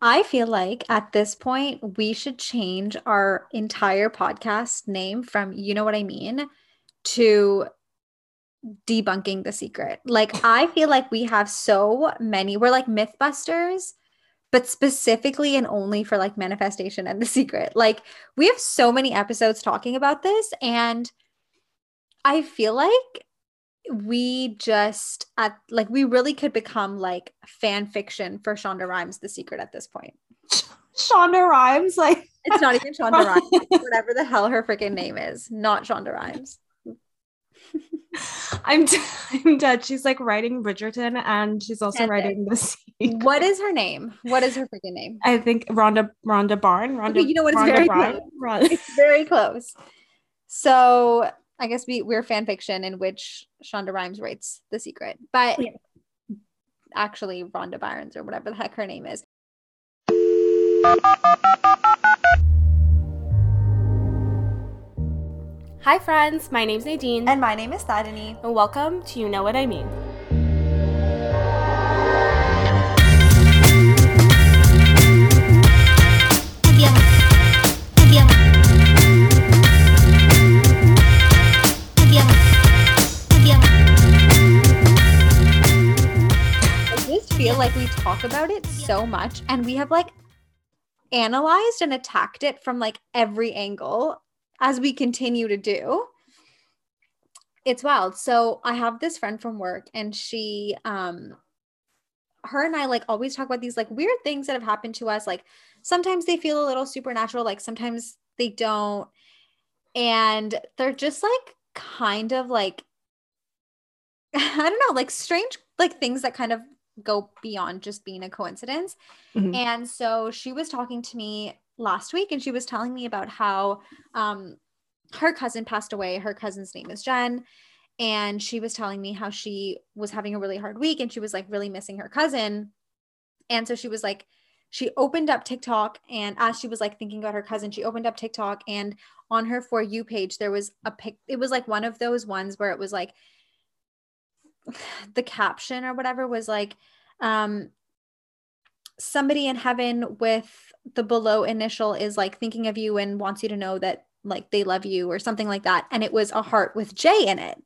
I feel like at this point, we should change our entire podcast name from You Know What I Mean to debunking the secret. Like, I feel like we have so many, we're like Mythbusters, but specifically and only for like manifestation and the secret. Like, we have so many episodes talking about this. And I feel like we just at like we really could become like fan fiction for Shonda Rhimes The Secret at this point. Shonda Rhimes, like it's not even Shonda Rhimes, whatever the hell her freaking name is, not Shonda Rhimes. I'm i I'm dead. She's like writing Bridgerton and she's also and writing The Secret. What is her name? What is her freaking name? I think Rhonda Rhonda Barn. Rhonda, you know what? It's Rhonda very close. It's very close. So I guess we we're fan fiction in which Shonda Rhimes writes The Secret, but yeah. actually Rhonda Byrnes or whatever the heck her name is. Hi friends, my name's Nadine. And my name is Tarini. And welcome to You Know What I Mean. Like we talk about it so much and we have like analyzed and attacked it from like every angle as we continue to do. It's wild. So I have this friend from work and she um her and I like always talk about these like weird things that have happened to us like sometimes they feel a little supernatural like sometimes they don't and they're just like kind of like I don't know like strange like things that kind of go beyond just being a coincidence. Mm-hmm. And so she was talking to me last week and she was telling me about how um, her cousin passed away. Her cousin's name is Jen. And she was telling me how she was having a really hard week and she was like really missing her cousin. And so she was like, she opened up TikTok and as she was like thinking about her cousin, she opened up TikTok and on her For You page, there was a pic. It was like one of those ones where it was like, the caption or whatever was like um somebody in heaven with the below initial is like thinking of you and wants you to know that like they love you or something like that. And it was a heart with J in it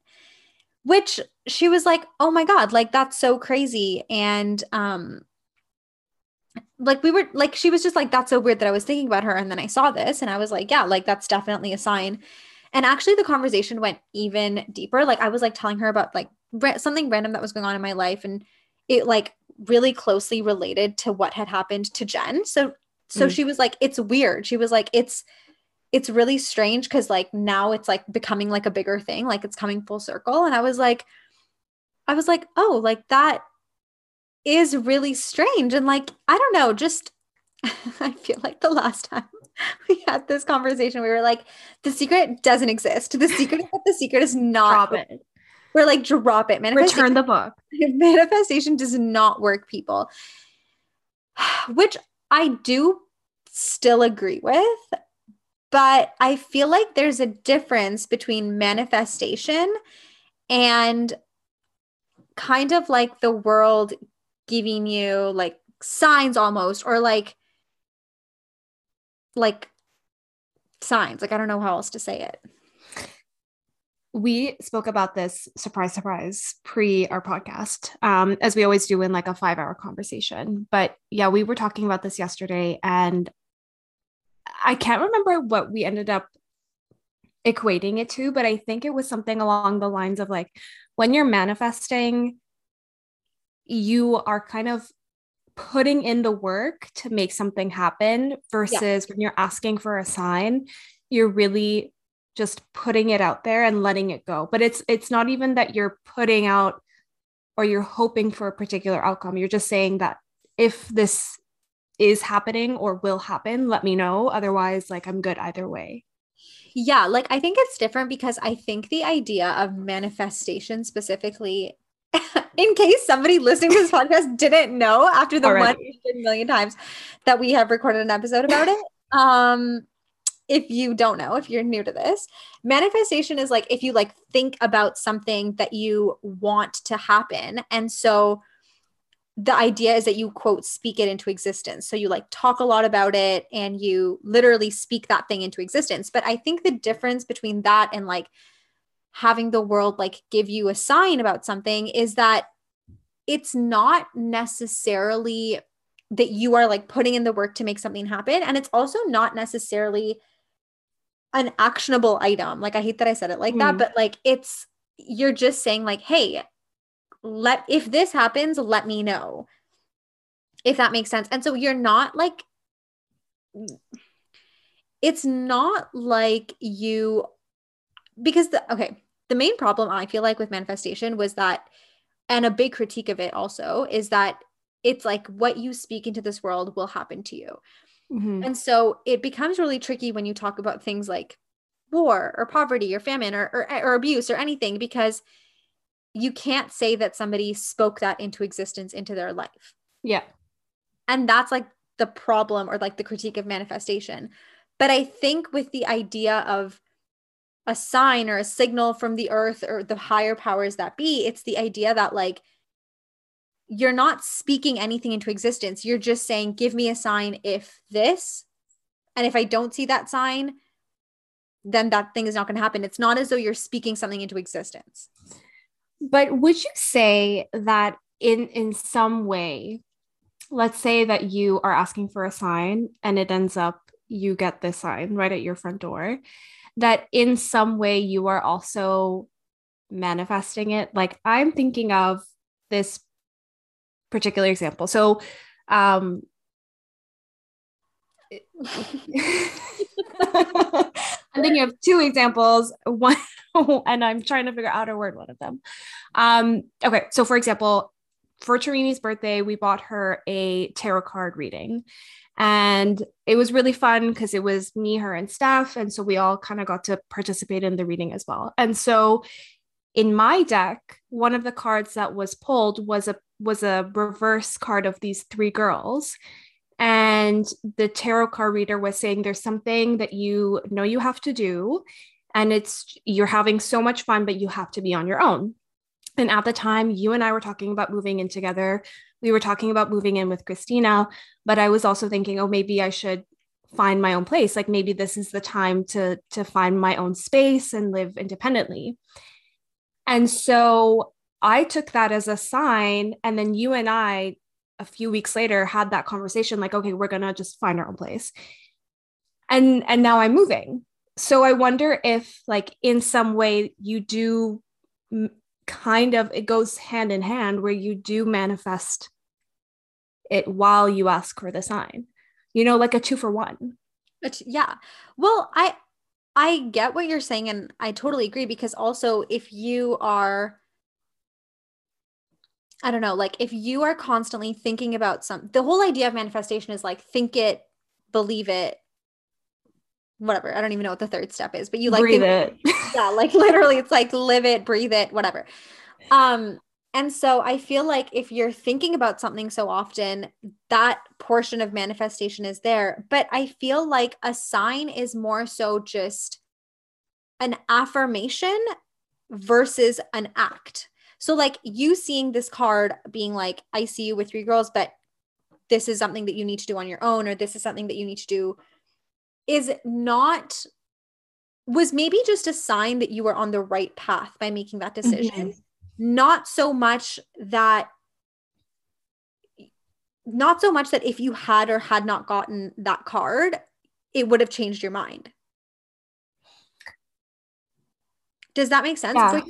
which she was like oh my god like that's so crazy. And um like we were like she was just like that's so weird that I was thinking about her. And then I saw this and I was like yeah like that's definitely a sign and actually the conversation went even deeper like I was like telling her about like something random that was going on in my life and it like really closely related to what had happened to Jen. So so mm. she was like it's weird. She was like it's it's really strange cuz like now it's like becoming like a bigger thing, like it's coming full circle and I was like I was like, "Oh, like that is really strange." And like I don't know, just I feel like the last time we had this conversation, we were like, the secret doesn't exist. The secret is the secret is not Drop it. We're like, drop it. Return the book. Manifestation does not work, people. Which I do still agree with. But I feel like there's a difference between manifestation and kind of like the world giving you like signs almost or like like signs. Like i don't know how else to say it. We spoke about this surprise surprise pre our podcast um, as we always do in like a five hour conversation. But yeah we were talking about this yesterday and i can't remember what we ended up equating it to but i think it was something along the lines of like when you're manifesting you are kind of putting in the work to make something happen versus yeah. when you're asking for a sign you're really just putting it out there and letting it go. But it's it's not even that you're putting out or you're hoping for a particular outcome. You're just saying that if this is happening or will happen let me know. Otherwise like i'm good either way. Yeah like i think it's different because i think the idea of manifestation specifically in case somebody listening to this podcast didn't know after the Already. one million times that we have recorded an episode about it um if you don't know, if you're new to this, manifestation is like if you like think about something that you want to happen. And so the idea is that you quote speak it into existence. So you like talk a lot about it and you literally speak that thing into existence. But I think the difference between that and like having the world like give you a sign about something is that it's not necessarily that you are like putting in the work to make something happen. And it's also not necessarily an actionable item. Like i hate that i said it like mm. that but like it's you're just saying like hey let if this happens let me know if that makes sense. And so you're not like it's not like you because the okay the main problem i feel like with manifestation was that and a big critique of it also is that it's like what you speak into this world will happen to you. Mm-hmm. and so it becomes really tricky when you talk about things like war or poverty or famine or, or, or abuse or anything because you can't say that somebody spoke that into existence into their life. Yeah. And that's like the problem or like the critique of manifestation. But i think with the idea of a sign or a signal from the earth or the higher powers that be. It's the idea that, like, you're not speaking anything into existence. You're just saying, give me a sign if this. And if I don't see that sign, then that thing is not going to happen. It's not as though you're speaking something into existence. But would you say that in in some way, let's say that you are asking for a sign and it ends up you get this sign right at your front door that in some way you are also manifesting it. Like I'm thinking of this particular example. So, um, I'm thinking of two examples. One, and I'm trying to figure out a word one of them. Um, okay, so for example, for Tarini's birthday, we bought her a tarot card reading. And it was really fun because it was me, her, and staff. And so we all kind of got to participate in the reading as well. And so in my deck, one of the cards that was pulled was a was a reverse card of these three girls. And the tarot card reader was saying there's something that you know you have to do. And it's you're having so much fun, but you have to be on your own. And at the time, you and I were talking about moving in together we were talking about moving in with Christina, but I was also thinking, oh, maybe I should find my own place. Like maybe this is the time to to find my own space and live independently. And so I took that as a sign. And then you and I, a few weeks later, had that conversation like, okay, we're gonna just find our own place. And and now I'm moving. So I wonder if, like, in some way, you do kind of it goes hand in hand where you do manifest it while you ask for the sign. You know like a two for one. But yeah. Well i i get what you're saying and i totally agree because also if you are i don't know like if you are constantly thinking about some the whole idea of manifestation is like think it believe it whatever. I don't even know what the third step is, but you like breathe it. yeah, like literally it's like live it, breathe it, whatever. Um and so I feel like if you're thinking about something so often, that portion of manifestation is there. But I feel like a sign is more so just an affirmation versus an act. So, like you seeing this card being like, I see you with three girls, but this is something that you need to do on your own, or this is something that you need to do is not was maybe just a sign that you were on the right path by making that decision mm-hmm. not so much that not so much that if you had or had not gotten that card it would have changed your mind does that make sense yeah. like,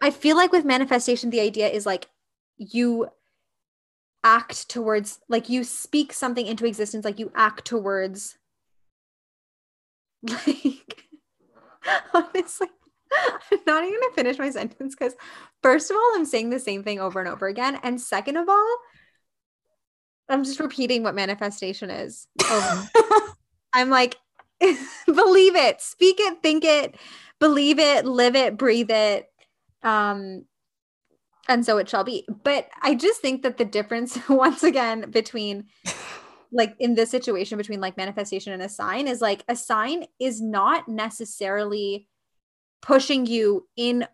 i feel like with manifestation the idea is like you act towards like you speak something into existence like you act towards like, honestly, I'm not even gonna finish my sentence because, first of all, I'm saying the same thing over and over again. And second of all, I'm just repeating what manifestation is. I'm like, believe it, speak it, think it, believe it, live it, breathe it. Um, and so it shall be. But I just think that the difference, once again, between like in this situation between like manifestation and a sign is like a sign is not necessarily pushing you in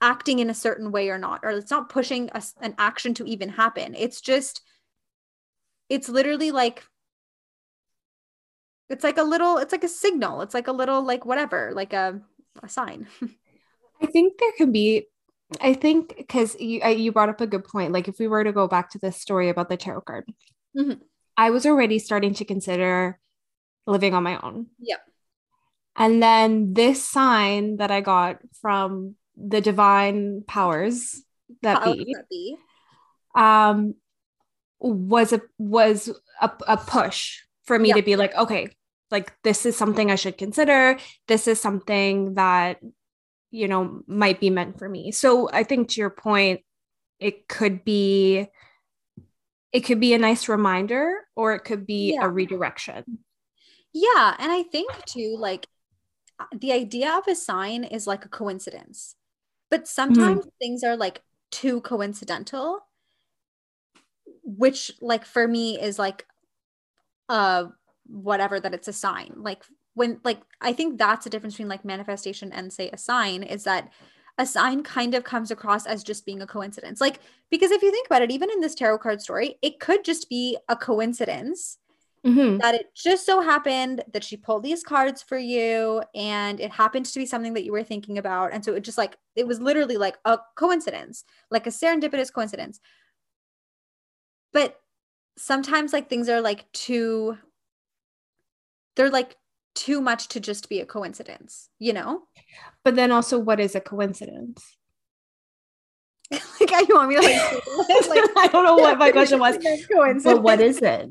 acting in a certain way or not or it's not pushing a, an action to even happen. It's just it's literally like it's like a little it's like a signal. It's like a little like whatever like a, a sign. I think there can be i think because you you brought up a good point. Like if we were to go back to this story about the tarot card mm-hmm. I was already starting to consider living on my own. Yeah and then this sign that i got from the divine powers that powers be, that be? um was a was a, a push for me yeah. to be like okay like this is something i should consider. This is something that you know might be meant for me. So i think to your point it could be it could be a nice reminder or it could be yeah. a redirection. Yeah and i think too like the idea of a sign is like a coincidence but sometimes mm things are like too coincidental which like for me is like uh whatever that it's a sign. Like when like i think that's the difference between like manifestation and say a sign is that a sign kind of comes across as just being a coincidence. Like because if you think about it even in this tarot card story it could just be a coincidence mm-hmm. that it just so happened that she pulled these cards for you and it happened to be something that you were thinking about. And so it just like it was literally like a coincidence like a serendipitous coincidence. But sometimes like things are like too they're like too much to just be a coincidence, you know? But then also what is a coincidence? like you want me to like, like I don't know what my question was. But what is it?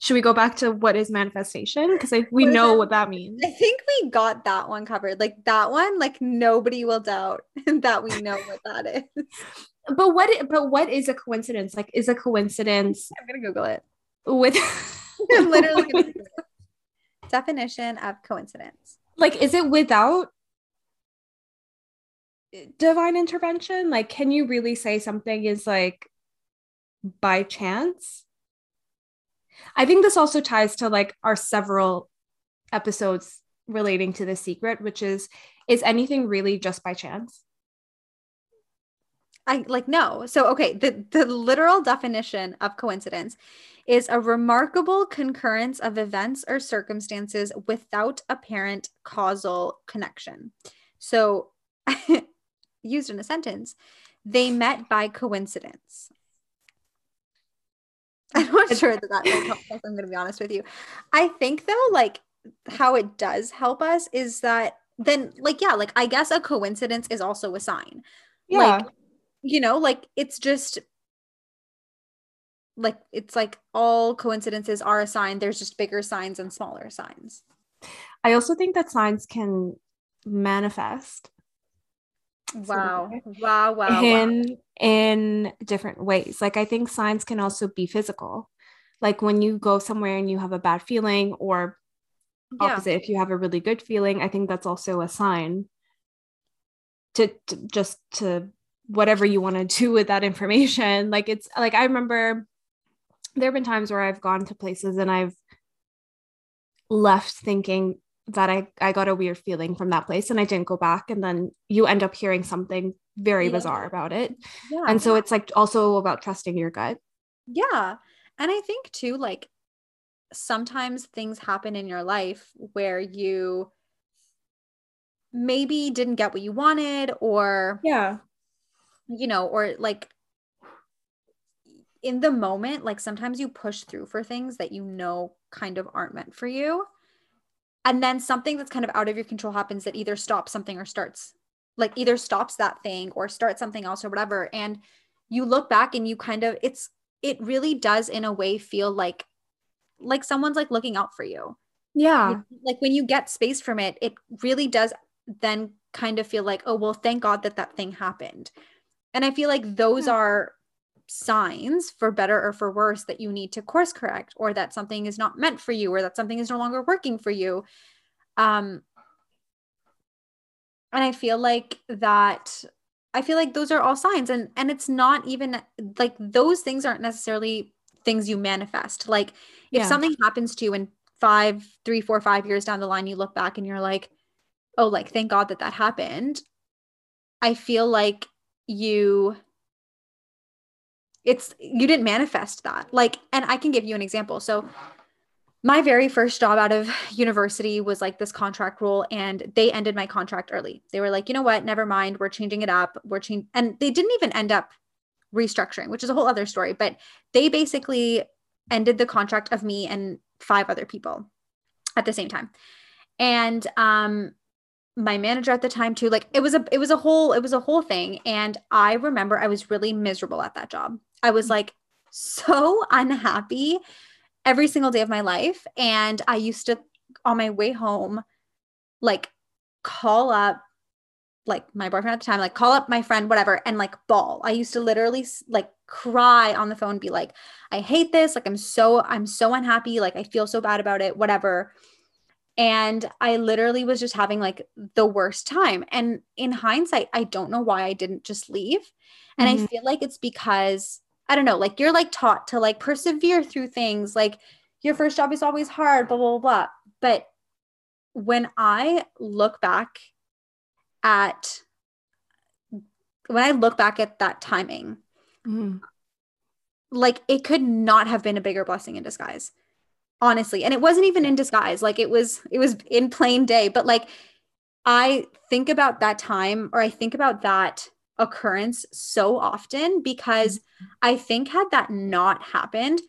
Should we go back to what is manifestation? Because we know what that means. I think we got that one covered. Like that one, like nobody will doubt that we know what that is. But what but what is a coincidence? Like is a coincidence I'm gonna Google it. With literally definition of coincidence. Like, is it without divine intervention? Like, can you really say something is like by chance? I think this also ties to like our several episodes relating to the secret, which is is anything really just by chance? I like no. So okay, the the literal definition of coincidence is a remarkable concurrence of events or circumstances without apparent causal connection. So used in a sentence, they met by coincidence. I'm not sure that that help us. I'm going to be honest with you. I think though, like how it does help us is that then, like, yeah, like I guess a coincidence is also a sign. Yeah. Like, you know, like it's just like it's like all coincidences are a sign. There's just bigger signs and smaller signs. I also think that signs can manifest. Wow. Wow. Wow. In wow. in different ways. Like I think signs can also be physical. Like when you go somewhere and you have a bad feeling or opposite yeah. if you have a really good feeling, I think that's also a sign to, to just to whatever you want to do with that information. Like it's like I remember there have been times where I've gone to places and I've left thinking that I, I got a weird feeling from that place and I didn't go back. And then you end up hearing something very yeah. bizarre about it. Yeah. And so it's like also about trusting your gut. Yeah. And I think too, like sometimes things happen in your life where you maybe didn't get what you wanted or yeah you know or like in the moment, like sometimes you push through for things that you know kind of aren't meant for you. And then something that's kind of out of your control happens that either stops something or starts, like either stops that thing or starts something else or whatever. And you look back and you kind of, it's, it really does in a way feel like, like someone's like looking out for you. Yeah. Like when you get space from it, it really does then kind of feel like, oh, well, thank God that that thing happened. And I feel like those yeah. are signs for better or for worse that you need to course correct or that something is not meant for you or that something is no longer working for you um and i feel like that i feel like those are all signs and and it's not even like those things aren't necessarily things you manifest like if yeah. something happens to you in five three four five years down the line you look back and you're like oh like thank god that that happened I feel like you it's you didn't manifest that. Like and I can give you an example. So my very first job out of university was like this contract role and they ended my contract early. They were like, "You know what? Never mind. We're changing it up. We're changing." And they didn't even end up restructuring, which is a whole other story, but they basically ended the contract of me and five other people at the same time. And um my manager at the time too like it was a it was a whole it was a whole thing and I remember I was really miserable at that job. I was like so unhappy every single day of my life. And I used to, on my way home, like call up like my boyfriend at the time, like call up my friend, whatever, and like bawl I used to literally like cry on the phone, be like, I hate this. Like, I'm so, I'm so unhappy. Like, I feel so bad about it, whatever. And I literally was just having like the worst time. And in hindsight, I don't know why I didn't just leave. And mm-hmm. I feel like it's because I don't know, like you're like taught to like persevere through things. Like your first job is always hard, blah, blah, blah. But when I look back at, when I look back at that timing, mm. like it could not have been a bigger blessing in disguise, honestly. And it wasn't even in disguise. Like it was, it was in plain day. But like I think about that time or I think about that occurrence so often because. I think had that not happened,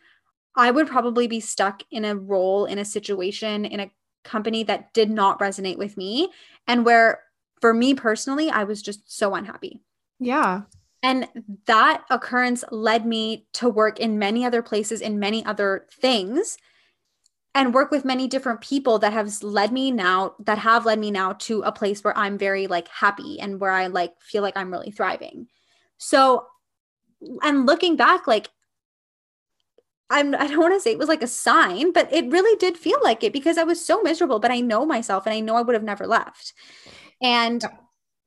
I would probably be stuck in a role, in a situation, in a company that did not resonate with me and where for me personally, I was just so unhappy. Yeah. And that occurrence led me to work in many other places, in many other things and work with many different people that have led me now that have led me now to a place where I'm very like happy and where I like feel like I'm really thriving. So and looking back like I'm I don't want to say it was like a sign, but it really did feel like it because I was so miserable, but I know myself and I know I would have never left. And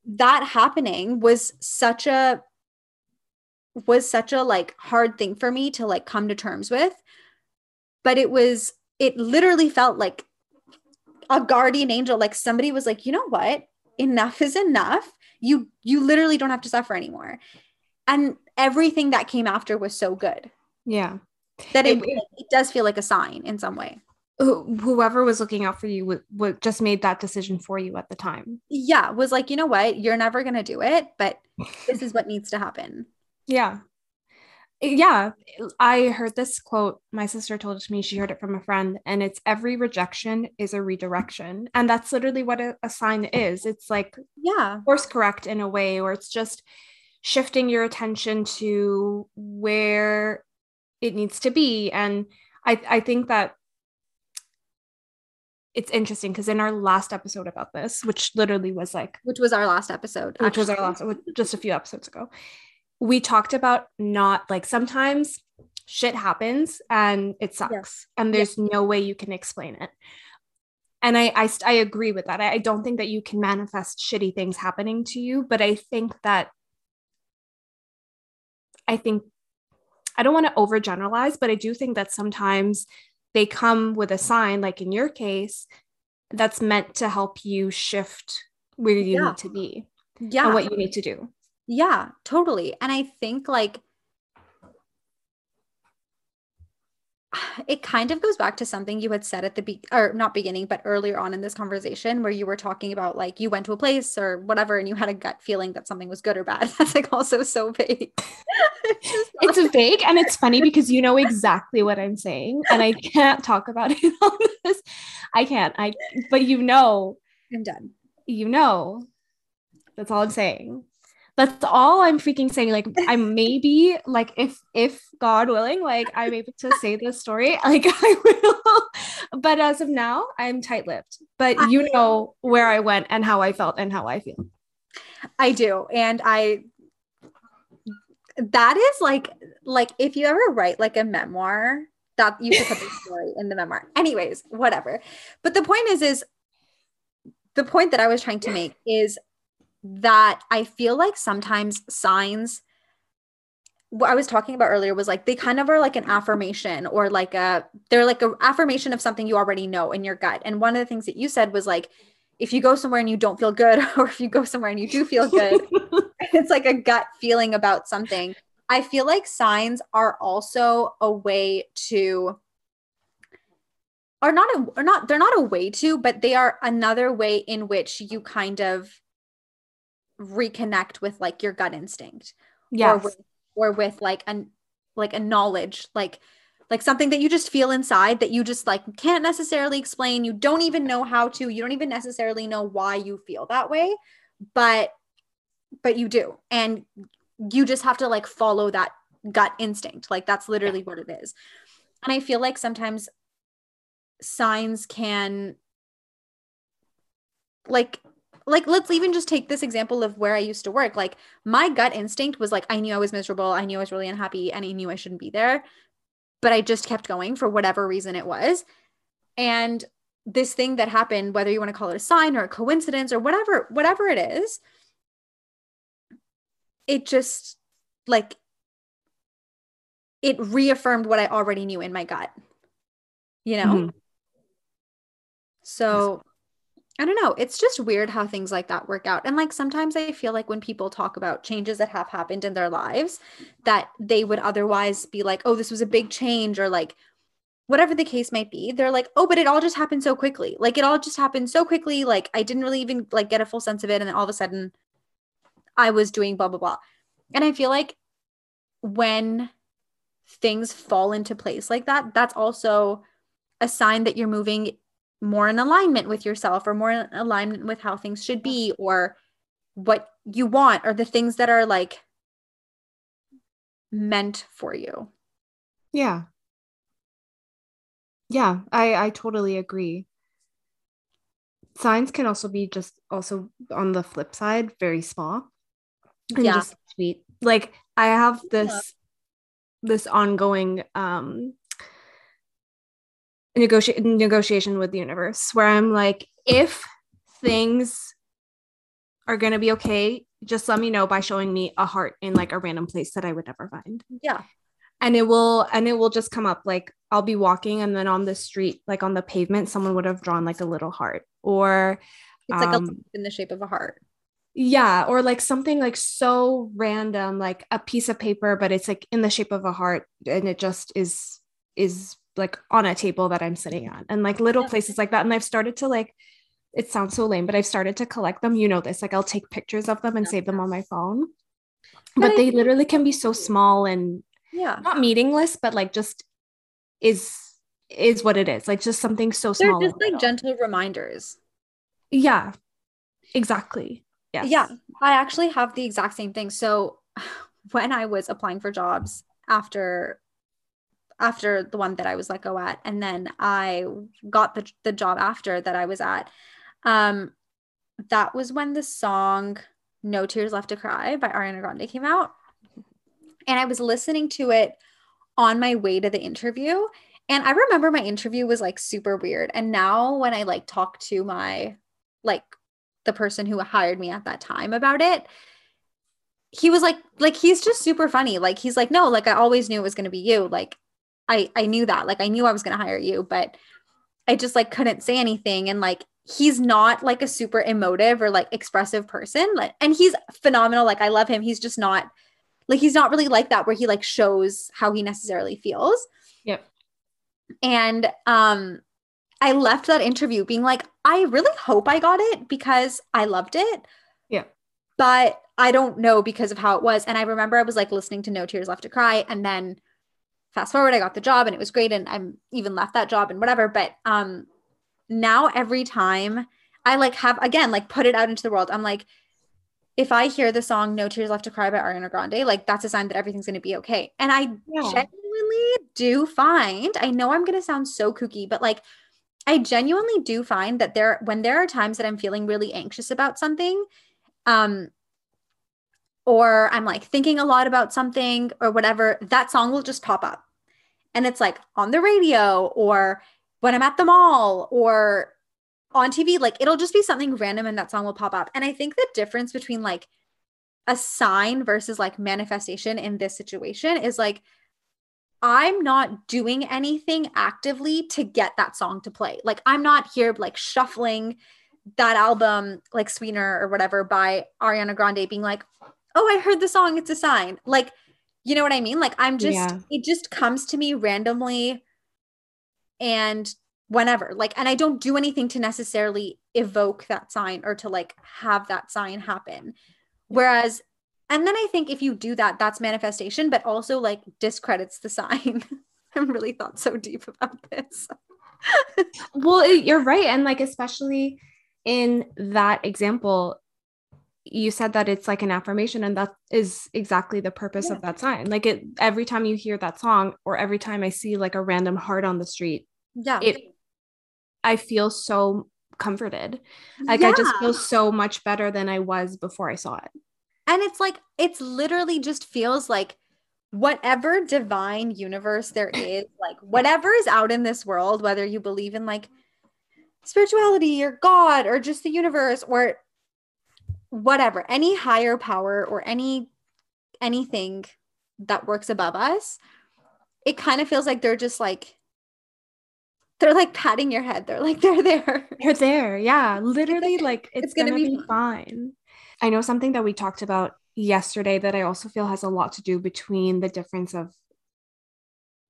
that happening was such a was such a like hard thing for me to like come to terms with. But it was it literally felt like a guardian angel like somebody was like you know what? Enough is enough. You you literally don't have to suffer anymore. And everything that came after was so good. Yeah. That it, it, it does feel like a sign in some way. Whoever was looking out for you would, would just made that decision for you at the time. Yeah was like you know what? You're never going to do it but this is what needs to happen. Yeah yeah i heard this quote my sister told it to me she heard it from a friend and it's every rejection is a redirection and that's literally what a, a sign is it's like yeah course correct in a way or it's just shifting your attention to where it needs to be and i i think that it's interesting because in our last episode about this which literally was like which was our last episode which actually. was our last just a few episodes ago we talked about not like sometimes shit happens and it sucks yes. and there's yes. no way you can explain it and I, I i agree with that I, I don't think that you can manifest shitty things happening to you but i think that i think i don't want to overgeneralize but i do think that sometimes they come with a sign like in your case that's meant to help you shift where you yeah. need to be yeah and what you need to do yeah, totally. And I think like it kind of goes back to something you had said at the be or not beginning but earlier on in this conversation where you were talking about like you went to a place or whatever and you had a gut feeling that something was good or bad. That's like also so vague. It's, it's vague and it's funny because you know exactly what i'm saying and i can't talk about it on this. I can't. I but you know i'm done. you know that's all i'm saying that's all i'm freaking saying like i'm maybe like if if god willing like i'm able to say this story like i will. But as of now i'm tight-lipped. But you know where i went and how i felt and how i feel. I do. And i that is like like if you ever write like a memoir that you should put the story in the memoir. Anyways whatever. But the point is is the point that i was trying to make is that I feel like sometimes signs what I was talking about earlier was like they kind of are like an affirmation or like a they're like an affirmation of something you already know in your gut. And one of the things that you said was like if you go somewhere and you don't feel good or if you go somewhere and you do feel good it's like a gut feeling about something i feel like signs are also a way to are not a or not they're not a way to but they are another way in which you kind of reconnect with like your gut instinct yes. or with, or with like an like a knowledge like like something that you just feel inside that you just like can't necessarily explain. You don't even know how to. You don't even necessarily know why you feel that way but but you do. And you just have to like follow that gut instinct. Like that's literally what it is. And i feel like sometimes signs can like like let's even just take this example of where I used to work. Like my gut instinct was like I knew I was miserable, I knew I was really unhappy, and I knew I shouldn't be there, but I just kept going for whatever reason it was. And this thing that happened, whether you want to call it a sign or a coincidence or whatever, whatever it is, it just like it reaffirmed what I already knew in my gut. You know? Mm-hmm. So I don't know. It's just weird how things like that work out. And like sometimes I feel like when people talk about changes that have happened in their lives, that they would otherwise be like, oh, this was a big change, or like whatever the case might be, they're like, oh, but it all just happened so quickly. Like it all just happened so quickly. Like I didn't really even like get a full sense of it. And then all of a sudden I was doing blah, blah, blah. And I feel like when things fall into place like that, that's also a sign that you're moving more in alignment with yourself or more in alignment with how things should be or what you want or the things that are like meant for you. Yeah. Yeah, I I totally agree. Signs can also be just also on the flip side very small and yeah. just sweet. Like I have this yeah. this ongoing um negotiate negotiation with the universe where I'm like, if things are gonna be okay, just let me know by showing me a heart in like a random place that I would never find. Yeah. And it will and it will just come up like I'll be walking and then on the street, like on the pavement, someone would have drawn like a little heart. Or it's like um, in the shape of a heart. Yeah, or like something like so random, like a piece of paper, but it's like in the shape of a heart and it just is is like on a table that I'm sitting mm-hmm. on and like little places like that. And I've started to like, it sounds so lame, but I've started to collect them. You know, this like I'll take pictures of them and save them on my phone. But, but they literally can be so small and yeah, not meaningless, but like just is is what it is. Like just something so They're small. just like gentle reminders. Yeah, exactly. Yeah. Yeah. I actually have the exact same thing. So when I was applying for jobs after after the one that I was let go at. And then I got the, the job after that I was at. Um, that was when the song No Tears Left to Cry by Ariana Grande came out. And I was listening to it on my way to the interview. And I remember my interview was like super weird. And now when I like talk to my like the person who hired me at that time about it, he was like like he's just super funny. Like he's like, no, like I always knew it was gonna be you. Like I I knew that. Like I knew I was going to hire you, but I just like couldn't say anything and like he's not like a super emotive or like expressive person. Like and he's phenomenal. Like I love him. He's just not like he's not really like that where he like shows how he necessarily feels. Yep. And um I left that interview being like I really hope I got it because I loved it. Yeah. But I don't know because of how it was and I remember I was like listening to No Tears Left to Cry and then fast forward i got the job and it was great and i'm even left that job and whatever but um now every time i like have again like put it out into the world i'm like if i hear the song no tears left to cry by ariana grande like that's a sign that everything's going to be okay and i yeah. genuinely do find i know i'm going to sound so kooky but like i genuinely do find that there when there are times that i'm feeling really anxious about something um or I'm like thinking a lot about something or whatever, that song will just pop up. And it's like on the radio or when I'm at the mall or on TV, like it'll just be something random and that song will pop up. And I think the difference between like a sign versus like manifestation in this situation is like, I'm not doing anything actively to get that song to play. Like I'm not here like shuffling that album, like Sweetener or whatever by Ariana Grande, being like, oh, I heard the song, it's a sign. Like, you know what I mean? Like, I'm just, Yeah. it just comes to me randomly and whenever. Like, and I don't do anything to necessarily evoke that sign or to like have that sign happen. Whereas, and then I think if you do that, that's manifestation, but also like discredits the sign. I really thought so deep about this. Well, you're right. And like, especially in that example, you said that it's like an affirmation, and that is exactly the purpose Yeah. of that sign. Like, it every time you hear that song, or every time I see like a random heart on the street, Yeah. it I feel so comforted. Like, I just feel so much better than I was before I saw it. And it's like, it's literally just feels like whatever divine universe there is, like whatever is out in this world, whether you believe in like spirituality or God or just the universe or whatever, any higher power or any anything that works above us, it kind of feels like they're just like they're like patting your head. They're like they're there. they're there. Yeah. Literally, like it's, it's gonna gonna, be be, fine. I know something that we talked about yesterday that I also feel has a lot to do between the difference of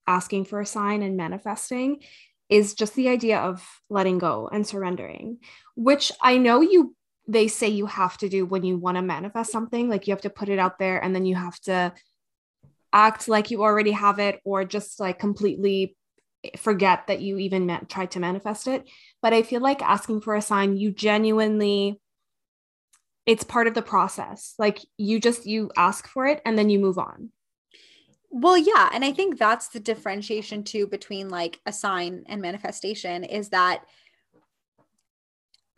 asking for a sign and manifesting is just the idea of letting go and surrendering, which I know you they say you have to do when you want to manifest something. Like you have to put it out there and then you have to act like you already have it or just like completely forget that you even tried to manifest it but I feel like asking for a sign, you genuinely, it's part of the process. Like you just, you ask for it and then you move on. Well, yeah. And I think that's the differentiation too between like a sign and manifestation is that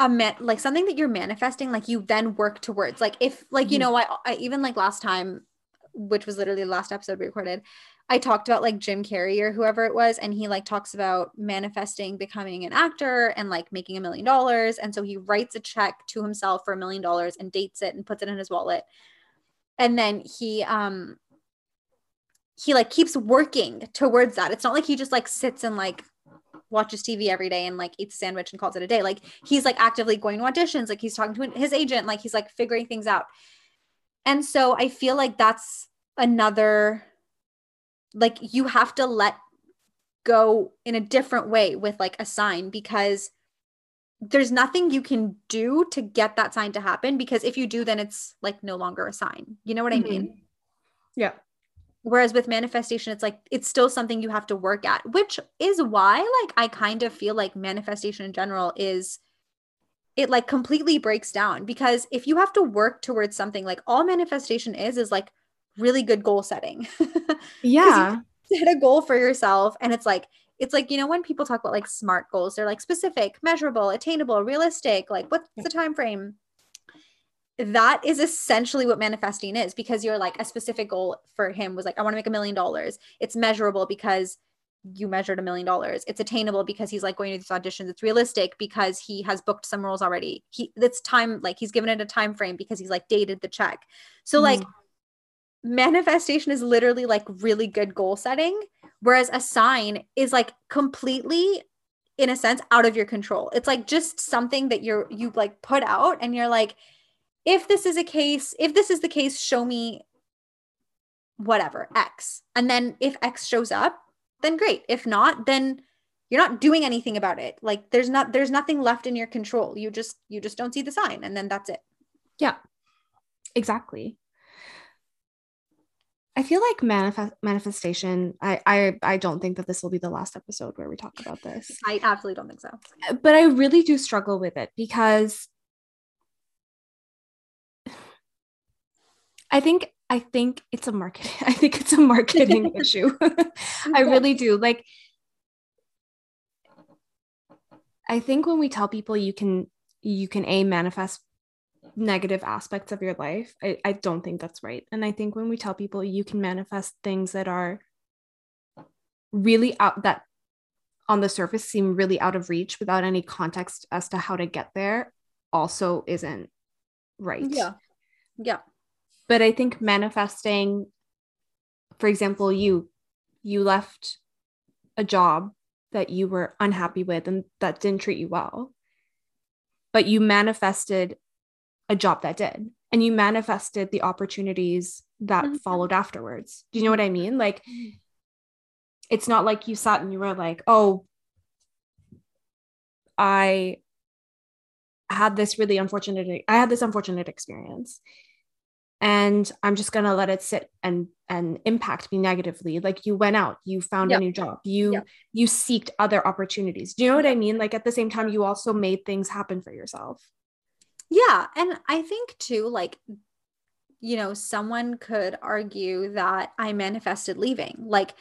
a man like something that you're manifesting, like you then work towards. Like if like, you Mhm. know, I, I even like last time, which was literally the last episode we recorded, I talked about like Jim Carrey or whoever it was, and he like talks about manifesting becoming an actor and like making a million dollars. And so he writes a check to himself for a million dollars and dates it and puts it in his wallet. And then he um he like keeps working towards that. It's not like he just like sits and like watches TV every day and like eats sandwich and calls it a day. Like he's like actively going to auditions, like he's talking to his agent, like he's like figuring things out. And so I feel like that's another like you have to let go in a different way with like a sign because there's nothing you can do to get that sign to happen because if you do then it's like no longer a sign. You know what I mean? Mm-hmm. Yeah. Whereas with manifestation, it's like it's still something you have to work at, which is why, like, I kind of feel like manifestation in general is it like completely breaks down because if you have to work towards something, like all manifestation is, is like really good goal setting. Yeah. Set a goal for yourself, and it's like, it's like, you know, when people talk about like smart goals, they're like specific, measurable, attainable, realistic, like what's the time frame? That is essentially what manifesting is because you're like a specific goal for him was like i want to make a million dollars. It's measurable because you measured a million dollars. It's attainable because he's like going to these auditions. It's realistic because he has booked some roles already. He that's time like he's given it a time frame because he's like dated the check. So mm-hmm. like manifestation is literally like really good goal setting whereas a sign is like completely in a sense out of your control. It's like just something that you're you like put out and you're like if this is a case, if this is the case, show me whatever, X. And then if X shows up, then great. If not, then you're not doing anything about it. Like there's not there's nothing left in your control. You just you just don't see the sign and then that's it. Yeah. Exactly. I feel like manifest manifestation. I, I I don't think that this will be the last episode where we talk about this. I absolutely don't think so. but I really do struggle with it because I think I think it's a market. I think it's a marketing issue. I really do. Like I think when we tell people you can you can a manifest negative aspects of your life, I, I don't think that's right. And I think when we tell people you can manifest things that are really out that on the surface seem really out of reach without any context as to how to get there also isn't right. Yeah. Yeah. But I think manifesting, for example, you you left a job that you were unhappy with and that didn't treat you well. but you manifested a job that did and you manifested the opportunities that mm-hmm. followed afterwards. Do you know what I mean? Like, it's not like you sat and you were like, oh, I had this really unfortunate, I had this unfortunate experience and i'm just going to let it sit and and impact me negatively. Like you went out you found yep. a new job you yep. you seeked other opportunities. Do you know what i mean? Like at the same time you also made things happen for yourself. Yeah and i think too like you know someone could argue that i manifested leaving. Like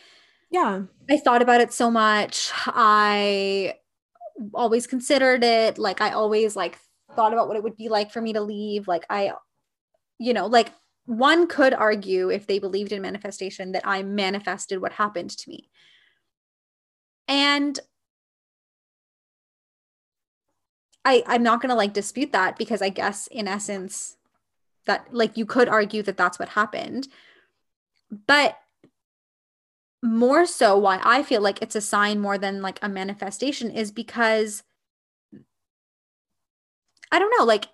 yeah. I thought about it so much. I always considered it. Like i always like thought about what it would be like for me to leave. Like i you know, like one could argue if they believed in manifestation that I manifested what happened to me. And I I'm not going to like dispute that because I guess in essence that like you could argue that that's what happened. But more so why I feel like it's a sign more than like a manifestation is because I don't know, like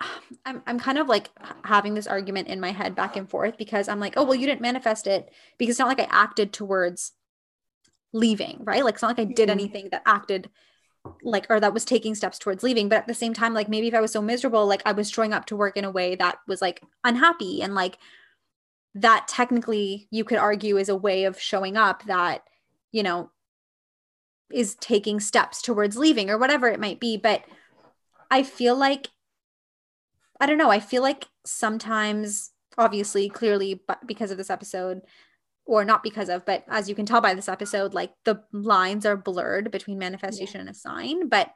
I'm I'm kind of like having this argument in my head back and forth because I'm like, oh well, you didn't manifest it because it's not like I acted towards leaving, right? Like it's not like I did mm-hmm. anything that acted like or that was taking steps towards leaving. But at the same time, like maybe if I was so miserable, like I was showing up to work in a way that was like unhappy and like that technically you could argue is a way of showing up that, you know, is taking steps towards leaving or whatever it might be. But I feel like I don't know. I feel like sometimes, obviously, clearly, but because of this episode, or not because of, but as you can tell by this episode, like the lines are blurred between manifestation yeah. and a sign. But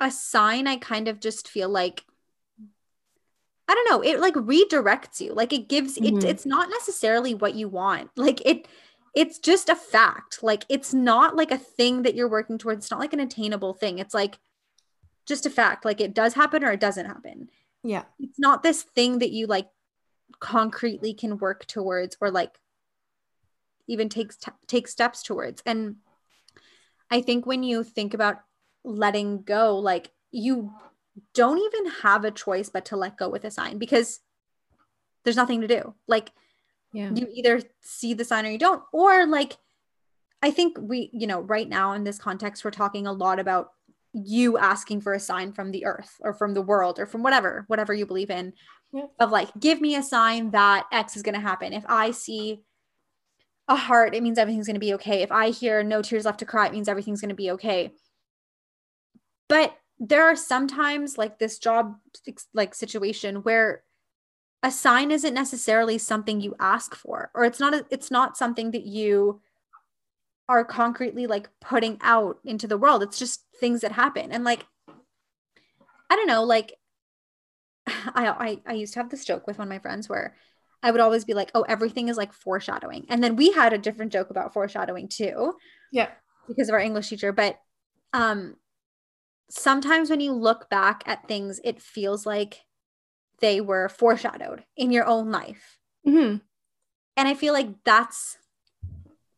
a sign, I kind of just feel like I don't know, it like redirects you. Like it gives mm-hmm. it it's not necessarily what you want. Like it it's just a fact. Like it's not like a thing that you're working towards. It's not like an attainable thing. It's like just a fact like it does happen or it doesn't happen. Yeah. It's not this thing that you like concretely can work towards or like even takes t- take steps towards. And i think when you think about letting go like you don't even have a choice but to let go with a sign because there's nothing to do. Like yeah. you either see the sign or you don't. Or like i think we you know right now in this context we're talking a lot about you asking for a sign from the earth or from the world or from whatever whatever you believe in of like give me a sign that x is going to happen. If i see a heart it means everything's going to be okay. If i hear no tears left to cry it means everything's going to be okay. But there are sometimes like this job like situation where a sign isn't necessarily something you ask for or it's not a, it's not something that you are concretely like putting out into the world. It's just things that happen. And like, I don't know, like I, I I used to have this joke with one of my friends where I would always be like, oh, everything is like foreshadowing. And then we had a different joke about foreshadowing too. Yeah. Because of our English teacher. But um sometimes when you look back at things, it feels like they were foreshadowed in your own life. Mm-hmm. And I feel like that's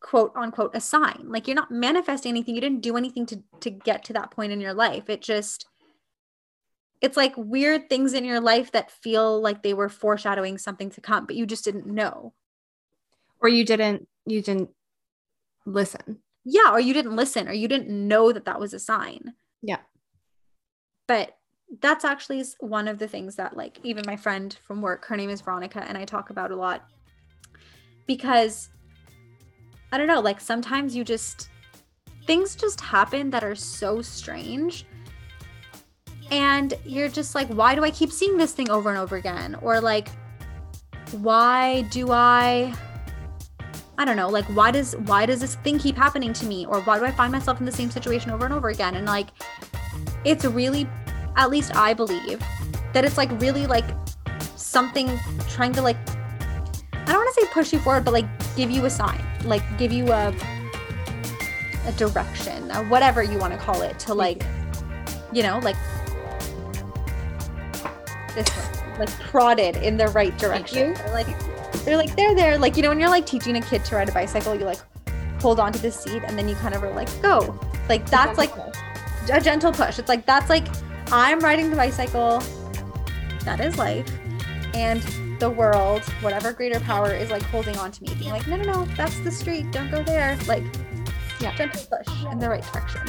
quote unquote a sign. Like you're not manifesting anything. You didn't do anything to to get to that point in your life. It just it's like weird things in your life that feel like they were foreshadowing something to come but you just didn't know. Or you didn't you didn't listen. Yeah or you didn't listen or you didn't know that that was a sign. Yeah. But that's actually one of the things that like even my friend from work her name is veronica and i talk about a lot. Because I don't know, like sometimes you just things just happen that are so strange. And you're just like, why do I keep seeing this thing over and over again? Or like, why do I I don't know, like why does why does this thing keep happening to me? Or why do I find myself in the same situation over and over again? And like it's really at least I believe that it's like really like something trying to like I don't want to say push you forward, but like give you a sign, like give you a a direction, or whatever you want to call it, to like, you know, like this like prodded in the right direction. Or like they're like they're there, like you know, when you're like teaching a kid to ride a bicycle, you like hold onto the seat and then you kind of are like go. Like that's like a gentle push. It's like that's like I'm riding the bicycle. That is life. And the world, whatever greater power is like holding on to me, being like, no, no, no, that's the street. Don't go there. Like, yeah, gentle push in the right direction.